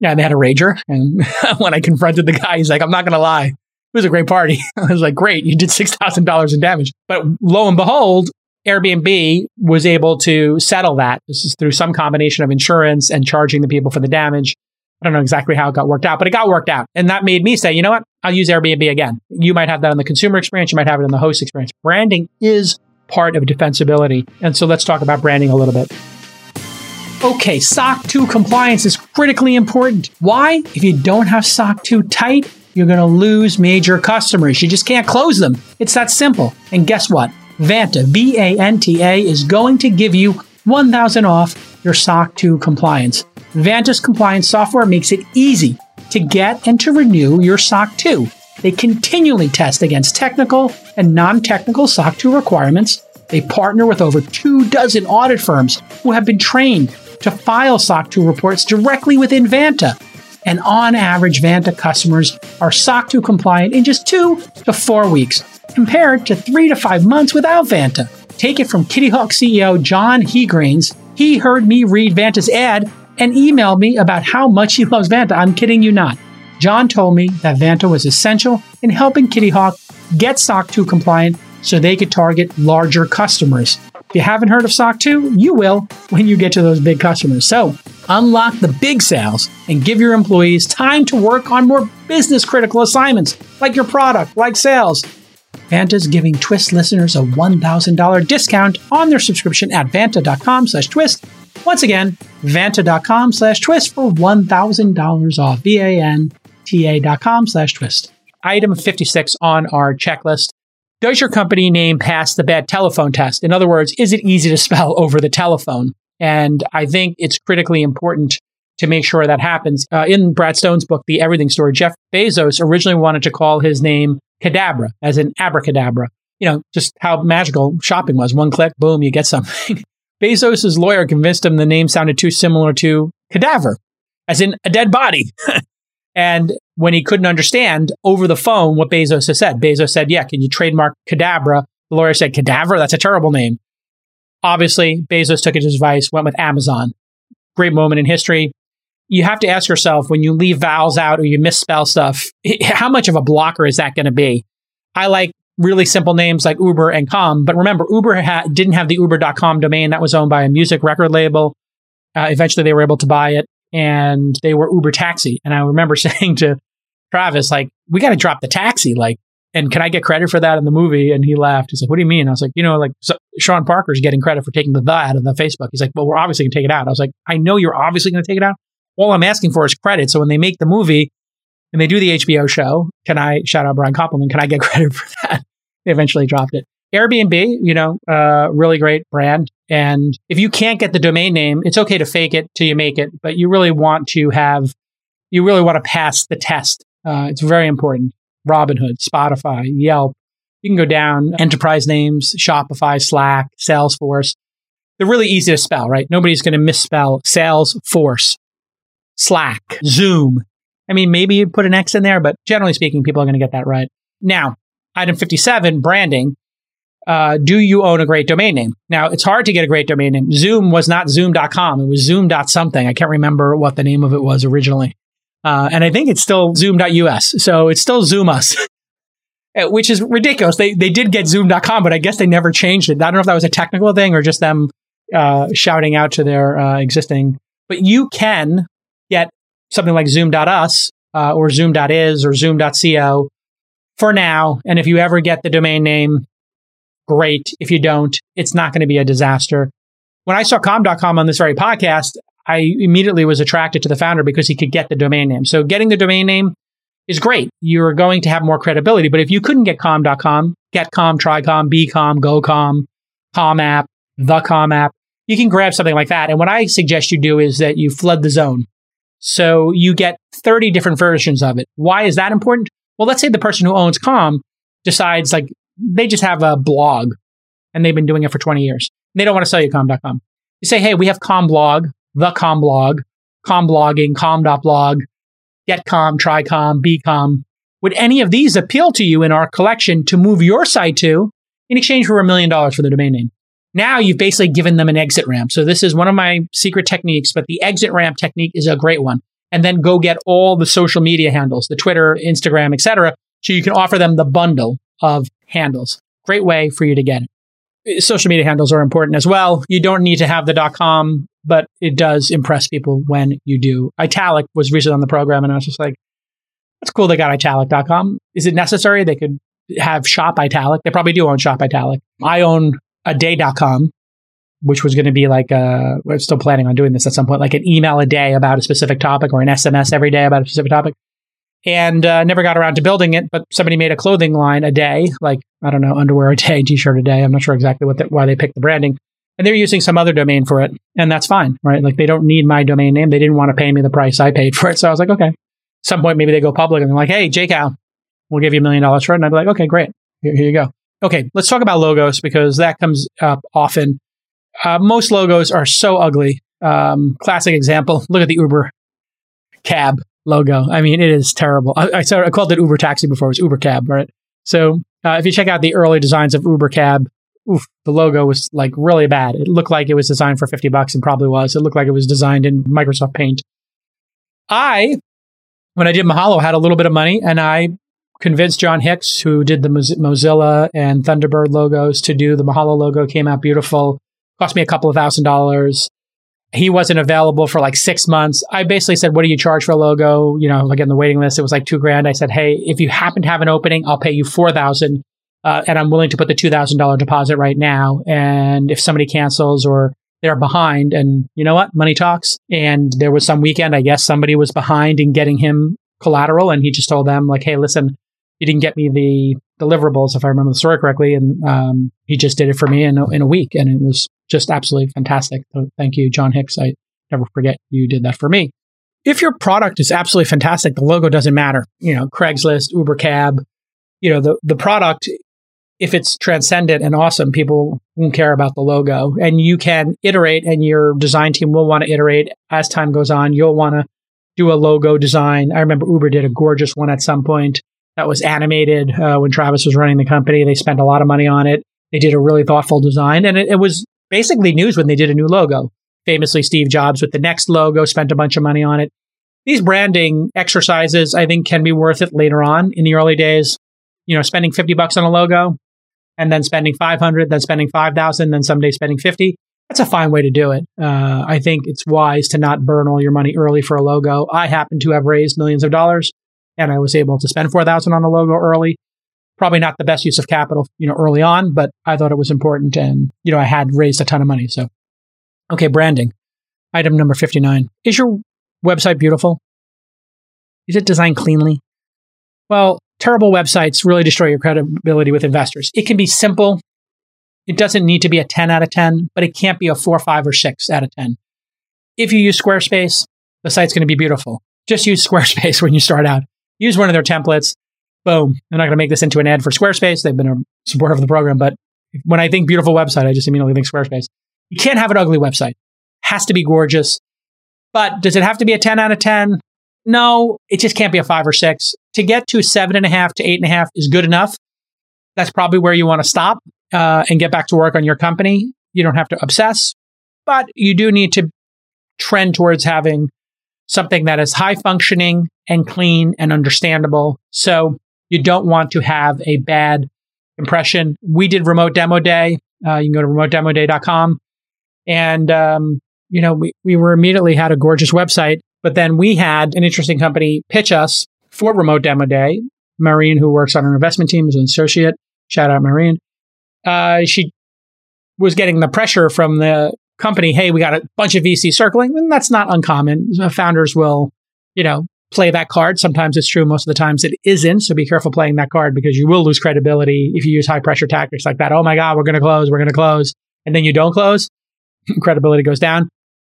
Yeah, they had a rager. And when I confronted the guy, he's like, "I'm not to lie, it was a great party." I was like, "Great, you did six thousand dollars in damage." But lo and behold, Airbnb was able to settle that. This is through some combination of insurance and charging the people for the damage. I don't know exactly how it got worked out, but it got worked out. And that made me say, you know what? I'll use Airbnb again. You might have that on the consumer experience. You might have it in the host experience. Branding is part of defensibility. And so let's talk about branding a little bit. Okay, SOC 2 compliance is critically important. Why? If you don't have SOC 2 tight, you're going to lose major customers. You just can't close them. It's that simple. And guess what? Vanta, V A N T A, is going to give you 1000 off your SOC 2 compliance. Vanta's compliance software makes it easy to get and to renew your SOC 2. They continually test against technical and non technical SOC 2 requirements. They partner with over two dozen audit firms who have been trained to file SOC 2 reports directly within Vanta. And on average, Vanta customers are SOC 2 compliant in just two to four weeks, compared to three to five months without Vanta. Take it from Kitty Hawk CEO John Hegrains. He heard me read Vanta's ad and emailed me about how much he loves Vanta. I'm kidding you not. John told me that Vanta was essential in helping Kitty Hawk get SOC 2 compliant so they could target larger customers. If you haven't heard of SOC 2, you will when you get to those big customers. So unlock the big sales and give your employees time to work on more business critical assignments like your product, like sales. Vanta's giving Twist listeners a $1,000 discount on their subscription at vanta.com slash twist once again, vanta.com slash twist for $1,000 off. V-A-N-T-A dot com slash twist. Item 56 on our checklist. Does your company name pass the bad telephone test? In other words, is it easy to spell over the telephone? And I think it's critically important to make sure that happens. Uh, in Brad Stone's book, The Everything Store, Jeff Bezos originally wanted to call his name Cadabra, as in abracadabra. You know, just how magical shopping was. One click, boom, you get something. Bezos' lawyer convinced him the name sounded too similar to cadaver, as in a dead body. and when he couldn't understand over the phone what Bezos had said, Bezos said, Yeah, can you trademark cadabra? The lawyer said, Cadaver? That's a terrible name. Obviously, Bezos took his advice, went with Amazon. Great moment in history. You have to ask yourself when you leave vowels out or you misspell stuff, how much of a blocker is that going to be? I like really simple names like Uber and Calm. But remember, Uber ha- didn't have the Uber.com domain that was owned by a music record label. Uh, eventually, they were able to buy it, and they were Uber Taxi. And I remember saying to Travis, like, we got to drop the taxi, like, and can I get credit for that in the movie? And he laughed. He's like, "What do you mean?" I was like, "You know, like so Sean Parker's getting credit for taking the the out of the Facebook." He's like, "Well, we're obviously gonna take it out." I was like, "I know you're obviously gonna take it out. All I'm asking for is credit. So when they make the movie, and they do the HBO show. Can I shout out Brian Koppelman? Can I get credit for that? they eventually dropped it. Airbnb, you know, uh, really great brand. And if you can't get the domain name, it's okay to fake it till you make it, but you really want to have, you really want to pass the test. Uh, it's very important. Robinhood, Spotify, Yelp. You can go down enterprise names, Shopify, Slack, Salesforce. They're really easy to spell, right? Nobody's going to misspell Salesforce, Slack, Zoom. I mean, maybe you put an X in there, but generally speaking, people are going to get that right. Now, item 57, branding. Uh, do you own a great domain name? Now, it's hard to get a great domain name. Zoom was not zoom.com. It was zoom.something. I can't remember what the name of it was originally. Uh, and I think it's still zoom.us. So it's still Zoom us, uh, which is ridiculous. They, they did get zoom.com, but I guess they never changed it. I don't know if that was a technical thing or just them uh, shouting out to their uh, existing. But you can get something like zoom.us uh, or zoom.is or zoom.co for now. And if you ever get the domain name, great. If you don't, it's not going to be a disaster. When I saw calm.com on this very podcast, I immediately was attracted to the founder because he could get the domain name. So getting the domain name is great. You're going to have more credibility. But if you couldn't get calm.com, get calm, trycalm, bcom, gocalm, calm app, the calm app, you can grab something like that. And what I suggest you do is that you flood the zone. So you get 30 different versions of it. Why is that important? Well, let's say the person who owns calm decides like they just have a blog and they've been doing it for 20 years. They don't want to sell you calm.com. You say, hey, we have calm blog, the calm blog, calm blogging, calm.blog, getcalm, trycalm, bcom. Would any of these appeal to you in our collection to move your site to in exchange for a million dollars for the domain name? Now you've basically given them an exit ramp. So this is one of my secret techniques, but the exit ramp technique is a great one. And then go get all the social media handles, the Twitter, Instagram, etc. So you can offer them the bundle of handles. Great way for you to get it. Social media handles are important as well. You don't need to have the .com, but it does impress people when you do. Italic was recently on the program, and I was just like, "That's cool. They got italic.com. Is it necessary? They could have Shop Italic. They probably do own Shop Italic. I own a day.com, which was going to be like, uh, we're still planning on doing this at some point, like an email a day about a specific topic or an SMS every day about a specific topic and uh, never got around to building it. But somebody made a clothing line a day, like I don't know, underwear a day, t-shirt a day. I'm not sure exactly what the, why they picked the branding, and they're using some other domain for it, and that's fine, right? Like they don't need my domain name. They didn't want to pay me the price I paid for it, so I was like, okay. Some point maybe they go public and they're like, hey, J Cal, we'll give you a million dollars for it, and I'd be like, okay, great, here, here you go. Okay, let's talk about logos because that comes up often. Uh, most logos are so ugly. Um, classic example: look at the Uber cab logo. I mean, it is terrible. I, I, I called it Uber Taxi before; it was Uber Cab, right? So uh, if you check out the early designs of Uber Cab, oof, the logo was like really bad. It looked like it was designed for fifty bucks, and probably was. It looked like it was designed in Microsoft Paint. I, when I did Mahalo, had a little bit of money, and I convinced Jon Hicks, who did the Mozilla and Thunderbird logos, to do the Mahalo logo. Came out beautiful. Cost me a couple of thousand dollars he wasn't available for like six months. I basically said, what do you charge for a logo? You know, like in the waiting list, it was like two grand. I said, Hey, if you happen to have an opening, I'll pay you 4000 uh, and I'm willing to put the $2,000 deposit right now. And if somebody cancels or they're behind and you know what? Money talks. And there was some weekend, I guess somebody was behind in getting him collateral. And he just told them like, Hey, listen, you didn't get me the deliverables, if I remember the story correctly. And um, he just did it for me in a, in a week. And it was just absolutely fantastic. So thank you, Jon Hicks. I never forget you did that for me. If your product is absolutely fantastic, the logo doesn't matter. You know, Craigslist, Uber Cab, you know, the, the product, if it's transcendent and awesome, people won't care about the logo. And you can iterate, and your design team will want to iterate as time goes on. You'll want to do a logo design. I remember Uber did a gorgeous one at some point that was animated uh, when Travis was running the company. They spent a lot of money on it. They did a really thoughtful design, and it, it was basically news when they did a new logo. Famously, Steve Jobs with the NeXT logo spent a bunch of money on it. These branding exercises, I think, can be worth it later on. In the early days, you know, spending 50 bucks on a logo and then spending 500, then spending 5,000, then someday spending 50. That's a fine way to do it. Uh, I think it's wise to not burn all your money early for a logo. I happen to have raised millions of dollars and I was able to spend 4,000 on a logo early probably not the best use of capital, you know, early on, but I thought it was important and, you know, I had raised a ton of money. So, okay, branding. Item number 59. Is your website beautiful? Is it designed cleanly? Well, terrible websites really destroy your credibility with investors. It can be simple. It doesn't need to be a 10 out of 10, but it can't be a 4, 5, or 6 out of 10. If you use Squarespace, the site's going to be beautiful. Just use Squarespace when you start out. Use one of their templates. Boom. I'm not going to make this into an ad for Squarespace. They've been a supporter of the program, but when I think beautiful website, I just immediately think Squarespace. You can't have an ugly website. Has to be gorgeous. But does it have to be a 10 out of 10? No, it just can't be a five or six. To get to seven and a half to eight and a half is good enough. That's probably where you want to stop uh, and get back to work on your company. You don't have to obsess, but you do need to trend towards having something that is high functioning and clean and understandable. So you don't want to have a bad impression. We did remote demo day. Uh, you can go to remotedemoday.com. And, um, you know, we, we were immediately had a gorgeous website, but then we had an interesting company pitch us for remote demo day. Maureen, who works on our investment team, is an associate. Shout out, Maureen. Uh, she was getting the pressure from the company. Hey, we got a bunch of VC circling. And that's not uncommon. Founders will, you know, play that card. Sometimes it's true. Most of the times it isn't. So be careful playing that card because you will lose credibility if you use high pressure tactics like that. Oh my God, we're going to close. We're going to close. And then you don't close. credibility goes down.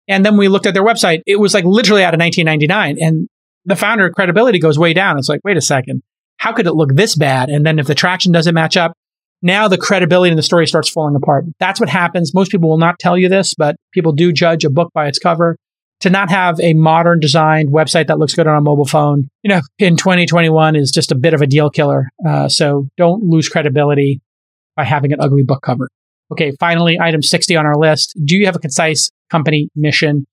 And then we looked at their website. It was like literally out of 1999 and the founder credibility goes way down. It's like, wait a second. How could it look this bad? And then if the traction doesn't match up, now the credibility in the story starts falling apart. That's what happens. Most people will not tell you this, but people do judge a book by its cover to not have a modern designed website that looks good on a mobile phone, you know, in 2021 is just a bit of a deal killer. Uh, so don't lose credibility by having an ugly book cover. Okay, finally, item 60 on our list. Do you have a concise company mission?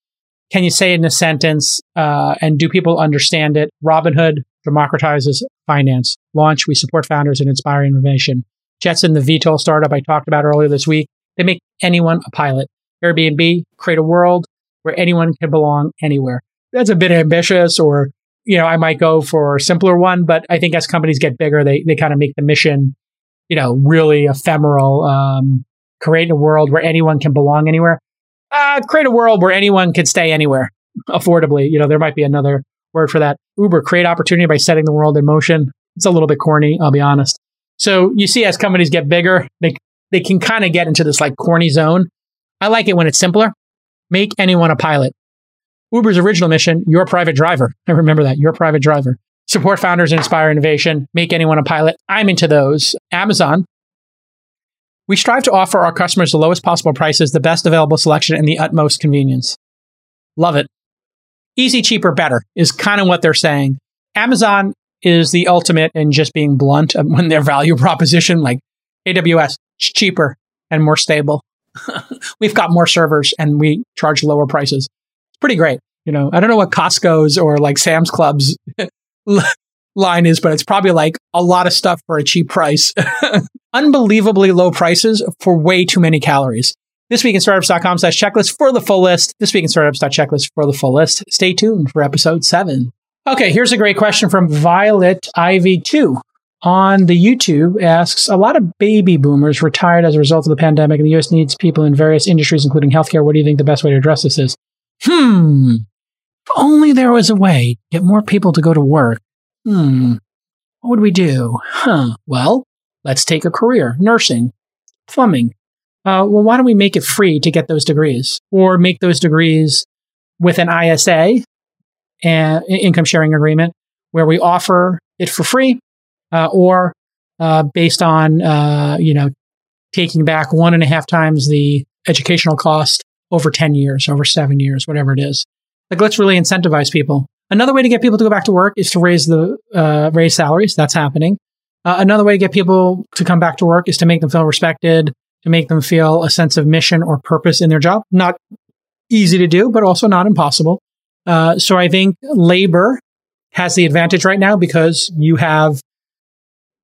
Can you say it in a sentence? Uh, and do people understand it? Robinhood democratizes finance. Launch, we support founders and inspire innovation. Jetson, the VTOL startup I talked about earlier this week, they make anyone a pilot. Airbnb, create a world where anyone can belong anywhere. That's a bit ambitious or, you know, I might go for a simpler one, but I think as companies get bigger, they, they kind of make the mission, you know, really ephemeral. Um, create a world where anyone can belong anywhere. Uh, create a world where anyone can stay anywhere affordably. You know, there might be another word for that. Uber, create opportunity by setting the world in motion. It's a little bit corny, I'll be honest. So you see, as companies get bigger, they, they can kind of get into this like corny zone. I like it when it's simpler make anyone a pilot. Uber's original mission, your private driver. I remember that, your private driver. Support founders and inspire innovation, make anyone a pilot. I'm into those. Amazon. We strive to offer our customers the lowest possible prices, the best available selection, and the utmost convenience. Love it. Easy, cheaper, better is kind of what they're saying. Amazon is the ultimate in just being blunt when their value proposition, like AWS, cheaper and more stable. we've got more servers and we charge lower prices. It's pretty great. You know, I don't know what Costco's or like Sam's Club's line is, but it's probably like a lot of stuff for a cheap price. Unbelievably low prices for way too many calories. This week in startups.com slash checklist for the full list. This week in startups.checklist for the full list. Stay tuned for episode seven. Okay, here's a great question from Violet Ivy 2 on the YouTube asks a lot of baby boomers retired as a result of the pandemic, and the U.S. needs people in various industries, including healthcare. What do you think the best way to address this is? Hmm. If only there was a way to get more people to go to work. Hmm. What would we do? Huh. Well, let's take a career nursing, plumbing. Uh, well, why don't we make it free to get those degrees or make those degrees with an ISA, and income sharing agreement, where we offer it for free uh, or uh, based on uh, you know taking back one and a half times the educational cost over 10 years, over seven years, whatever it is. Like, let's really incentivize people. Another way to get people to go back to work is to raise the uh, raise salaries. That's happening. Uh, another way to get people to come back to work is to make them feel respected, to make them feel a sense of mission or purpose in their job. Not easy to do, but also not impossible. Uh, so I think labor has the advantage right now because you have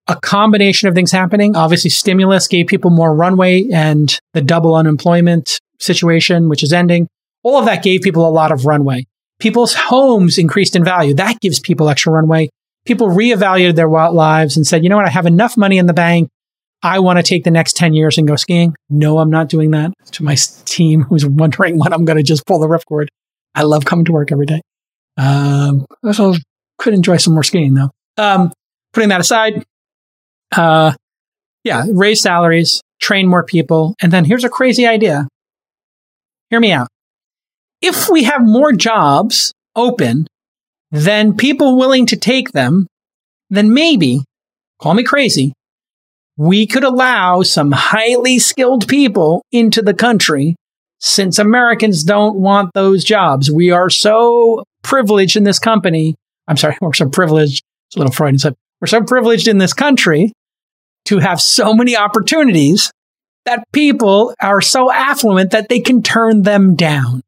a combination of things happening. Obviously, stimulus gave people more runway and the double unemployment situation, which is ending. All of that gave people a lot of runway. People's homes increased in value. That gives people extra runway. People reevaluated their lives and said, you know what? I have enough money in the bank. I want to take the next 10 years and go skiing. No, I'm not doing that. To my team who's wondering when I'm going to just pull the ripcord. I love coming to work every day. Um, so Could enjoy some more skiing though. Um, putting that aside, uh, yeah, raise salaries, train more people. And then here's a crazy idea. Hear me out. If we have more jobs open than people willing to take them, then maybe, call me crazy, we could allow some highly skilled people into the country since Americans don't want those jobs. We are so privileged in this company. I'm sorry, we're so privileged. It's a little Freudian stuff. We're so privileged in this country to have so many opportunities that people are so affluent that they can turn them down.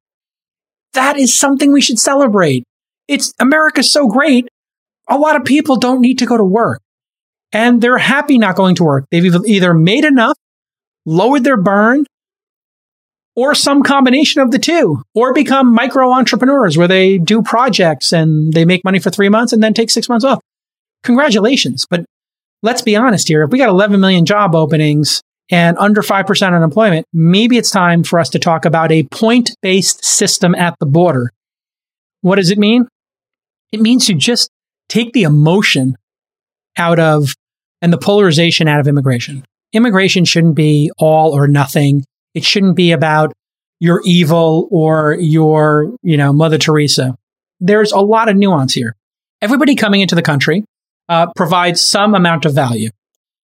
That is something we should celebrate. It's America's so great. A lot of people don't need to go to work and they're happy not going to work. They've either made enough, lowered their burn, or some combination of the two, or become micro entrepreneurs where they do projects and they make money for three months and then take six months off. Congratulations. But let's be honest here. If we got 11 million job openings and under 5% unemployment, maybe it's time for us to talk about a point based system at the border. What does it mean? It means to just take the emotion out of and the polarization out of immigration. Immigration shouldn't be all or nothing. It shouldn't be about you're evil or you're, you know, Mother Teresa. There's a lot of nuance here. Everybody coming into the country uh, provides some amount of value.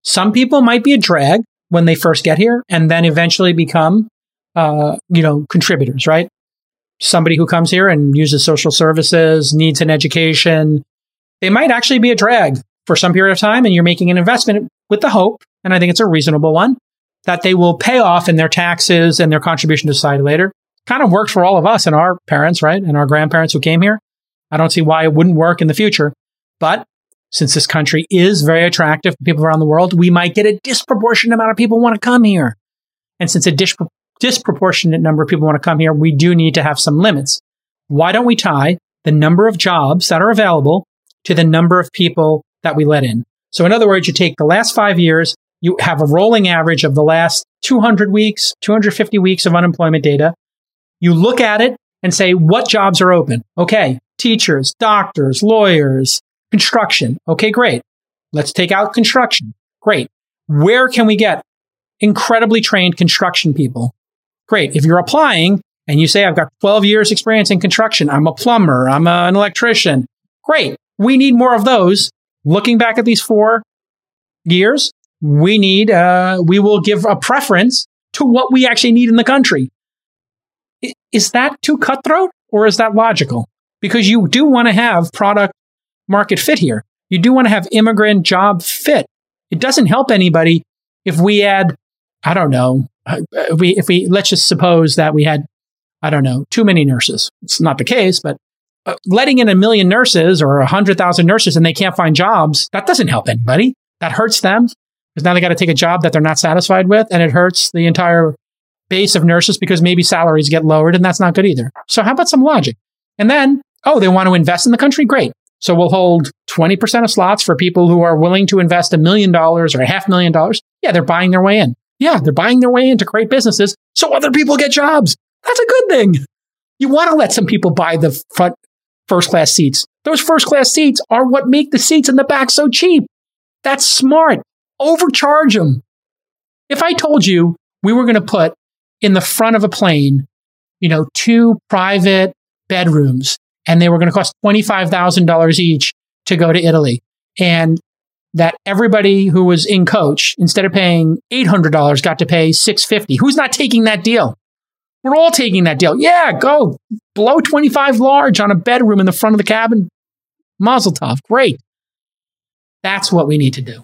Some people might be a drag when they first get here and then eventually become, uh, you know, contributors, right? Somebody who comes here and uses social services, needs an education, they might actually be a drag for some period of time and you're making an investment with the hope, and I think it's a reasonable one, that they will pay off in their taxes and their contribution to society later. Kind of works for all of us and our parents, right? And our grandparents who came here. I don't see why it wouldn't work in the future. But since this country is very attractive to people around the world, we might get a disproportionate amount of people want to come here. And since a dispro- disproportionate number of people want to come here, we do need to have some limits. Why don't we tie the number of jobs that are available to the number of people that we let in? So in other words, you take the last five years, you have a rolling average of the last 200 weeks, 250 weeks of unemployment data. You look at it and say, what jobs are open? Okay. Teachers, doctors, lawyers, construction. Okay, great. Let's take out construction. Great. Where can we get incredibly trained construction people? Great. If you're applying and you say, I've got 12 years experience in construction, I'm a plumber, I'm a, an electrician. Great. We need more of those. Looking back at these four years, we need, uh, we will give a preference to what we actually need in the country. Is that too cutthroat or is that logical? Because you do want to have product market fit here. You do want to have immigrant job fit. It doesn't help anybody if we add, I don't know, uh, if we, if we, let's just suppose that we had, I don't know, too many nurses. It's not the case, but uh, letting in a million nurses or a hundred thousand nurses and they can't find jobs, that doesn't help anybody. That hurts them because now they got to take a job that they're not satisfied with, and it hurts the entire base of nurses because maybe salaries get lowered, and that's not good either. So how about some logic? And then, oh, they want to invest in the country? Great. So we'll hold 20% of slots for people who are willing to invest a million dollars or a half million dollars. Yeah, they're buying their way in. Yeah, they're buying their way in to create businesses so other people get jobs. That's a good thing. You want to let some people buy the front first class seats. Those first class seats are what make the seats in the back so cheap. That's smart overcharge them. If I told you we were going to put in the front of a plane, you know, two private bedrooms and they were going to cost $25,000 each to go to Italy and that everybody who was in coach instead of paying $800 got to pay 650. Who's not taking that deal? We're all taking that deal. Yeah, go blow 25 large on a bedroom in the front of the cabin. Mazel tov. Great. That's what we need to do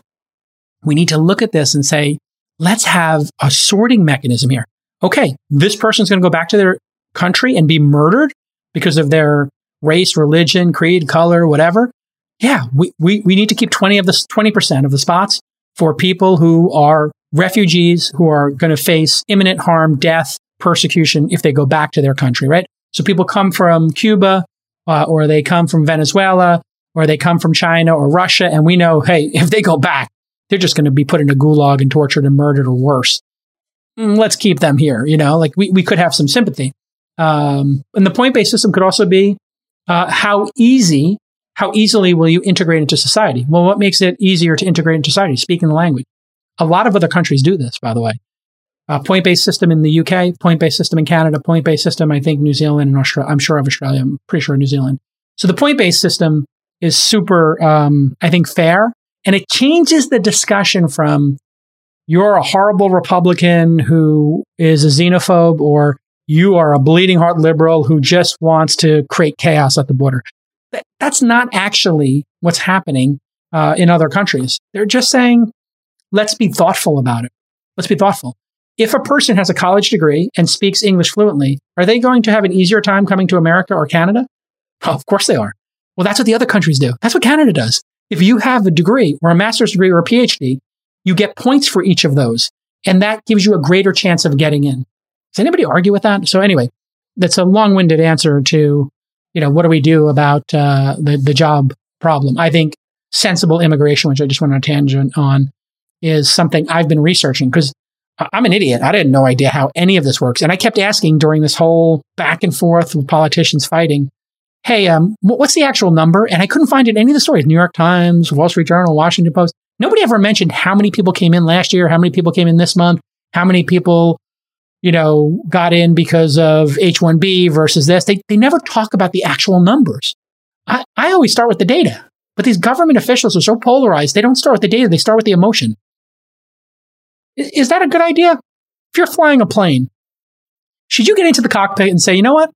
we need to look at this and say, let's have a sorting mechanism here. Okay, this person's going to go back to their country and be murdered because of their race, religion, creed, color, whatever. Yeah, we, we, we need to keep 20 of the 20% of the spots for people who are refugees who are going to face imminent harm, death, persecution if they go back to their country, right? So people come from Cuba, uh, or they come from Venezuela, or they come from China or Russia, and we know, hey, if they go back, they're just going to be put in a gulag and tortured and murdered or worse. Mm, let's keep them here. You know, like we, we could have some sympathy. Um, and the point based system could also be uh, how easy, how easily will you integrate into society? Well, what makes it easier to integrate into society? Speaking the language. A lot of other countries do this, by the way. Uh, point based system in the UK, point based system in Canada, point based system, I think New Zealand and Australia. I'm sure of Australia. I'm pretty sure New Zealand. So the point based system is super, um, I think, fair. And it changes the discussion from you're a horrible Republican who is a xenophobe or you are a bleeding heart liberal who just wants to create chaos at the border. That, that's not actually what's happening uh, in other countries. They're just saying, let's be thoughtful about it. Let's be thoughtful. If a person has a college degree and speaks English fluently, are they going to have an easier time coming to America or Canada? Oh, of course they are. Well, that's what the other countries do. That's what Canada does. If you have a degree or a master's degree or a PhD, you get points for each of those. And that gives you a greater chance of getting in. Does anybody argue with that? So anyway, that's a long-winded answer to, you know, what do we do about uh, the the job problem? I think sensible immigration, which I just went on a tangent on, is something I've been researching because I'm an idiot. I had no idea how any of this works, and I kept asking during this whole back and forth with politicians fighting, "Hey, um, what's the actual number?" And I couldn't find it in any of the stories. New York Times, Wall Street Journal, Washington Post. Nobody ever mentioned how many people came in last year, how many people came in this month, how many people you know, got in because of H1B versus this. They, they never talk about the actual numbers. I, I always start with the data, but these government officials are so polarized. They don't start with the data. They start with the emotion. Is, is that a good idea? If you're flying a plane, should you get into the cockpit and say, you know what?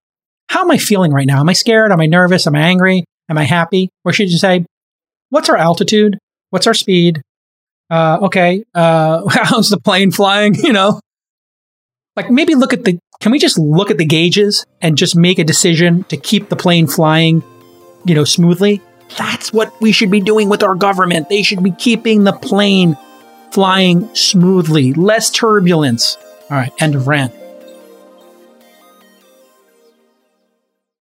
How am I feeling right now? Am I scared? Am I nervous? Am I angry? Am I happy? Or should you say, what's our altitude? What's our speed? Uh, okay. Uh, how's the plane flying? You know, like maybe look at the can we just look at the gauges and just make a decision to keep the plane flying, you know, smoothly? That's what we should be doing with our government. They should be keeping the plane flying smoothly, less turbulence. All right, end of rant.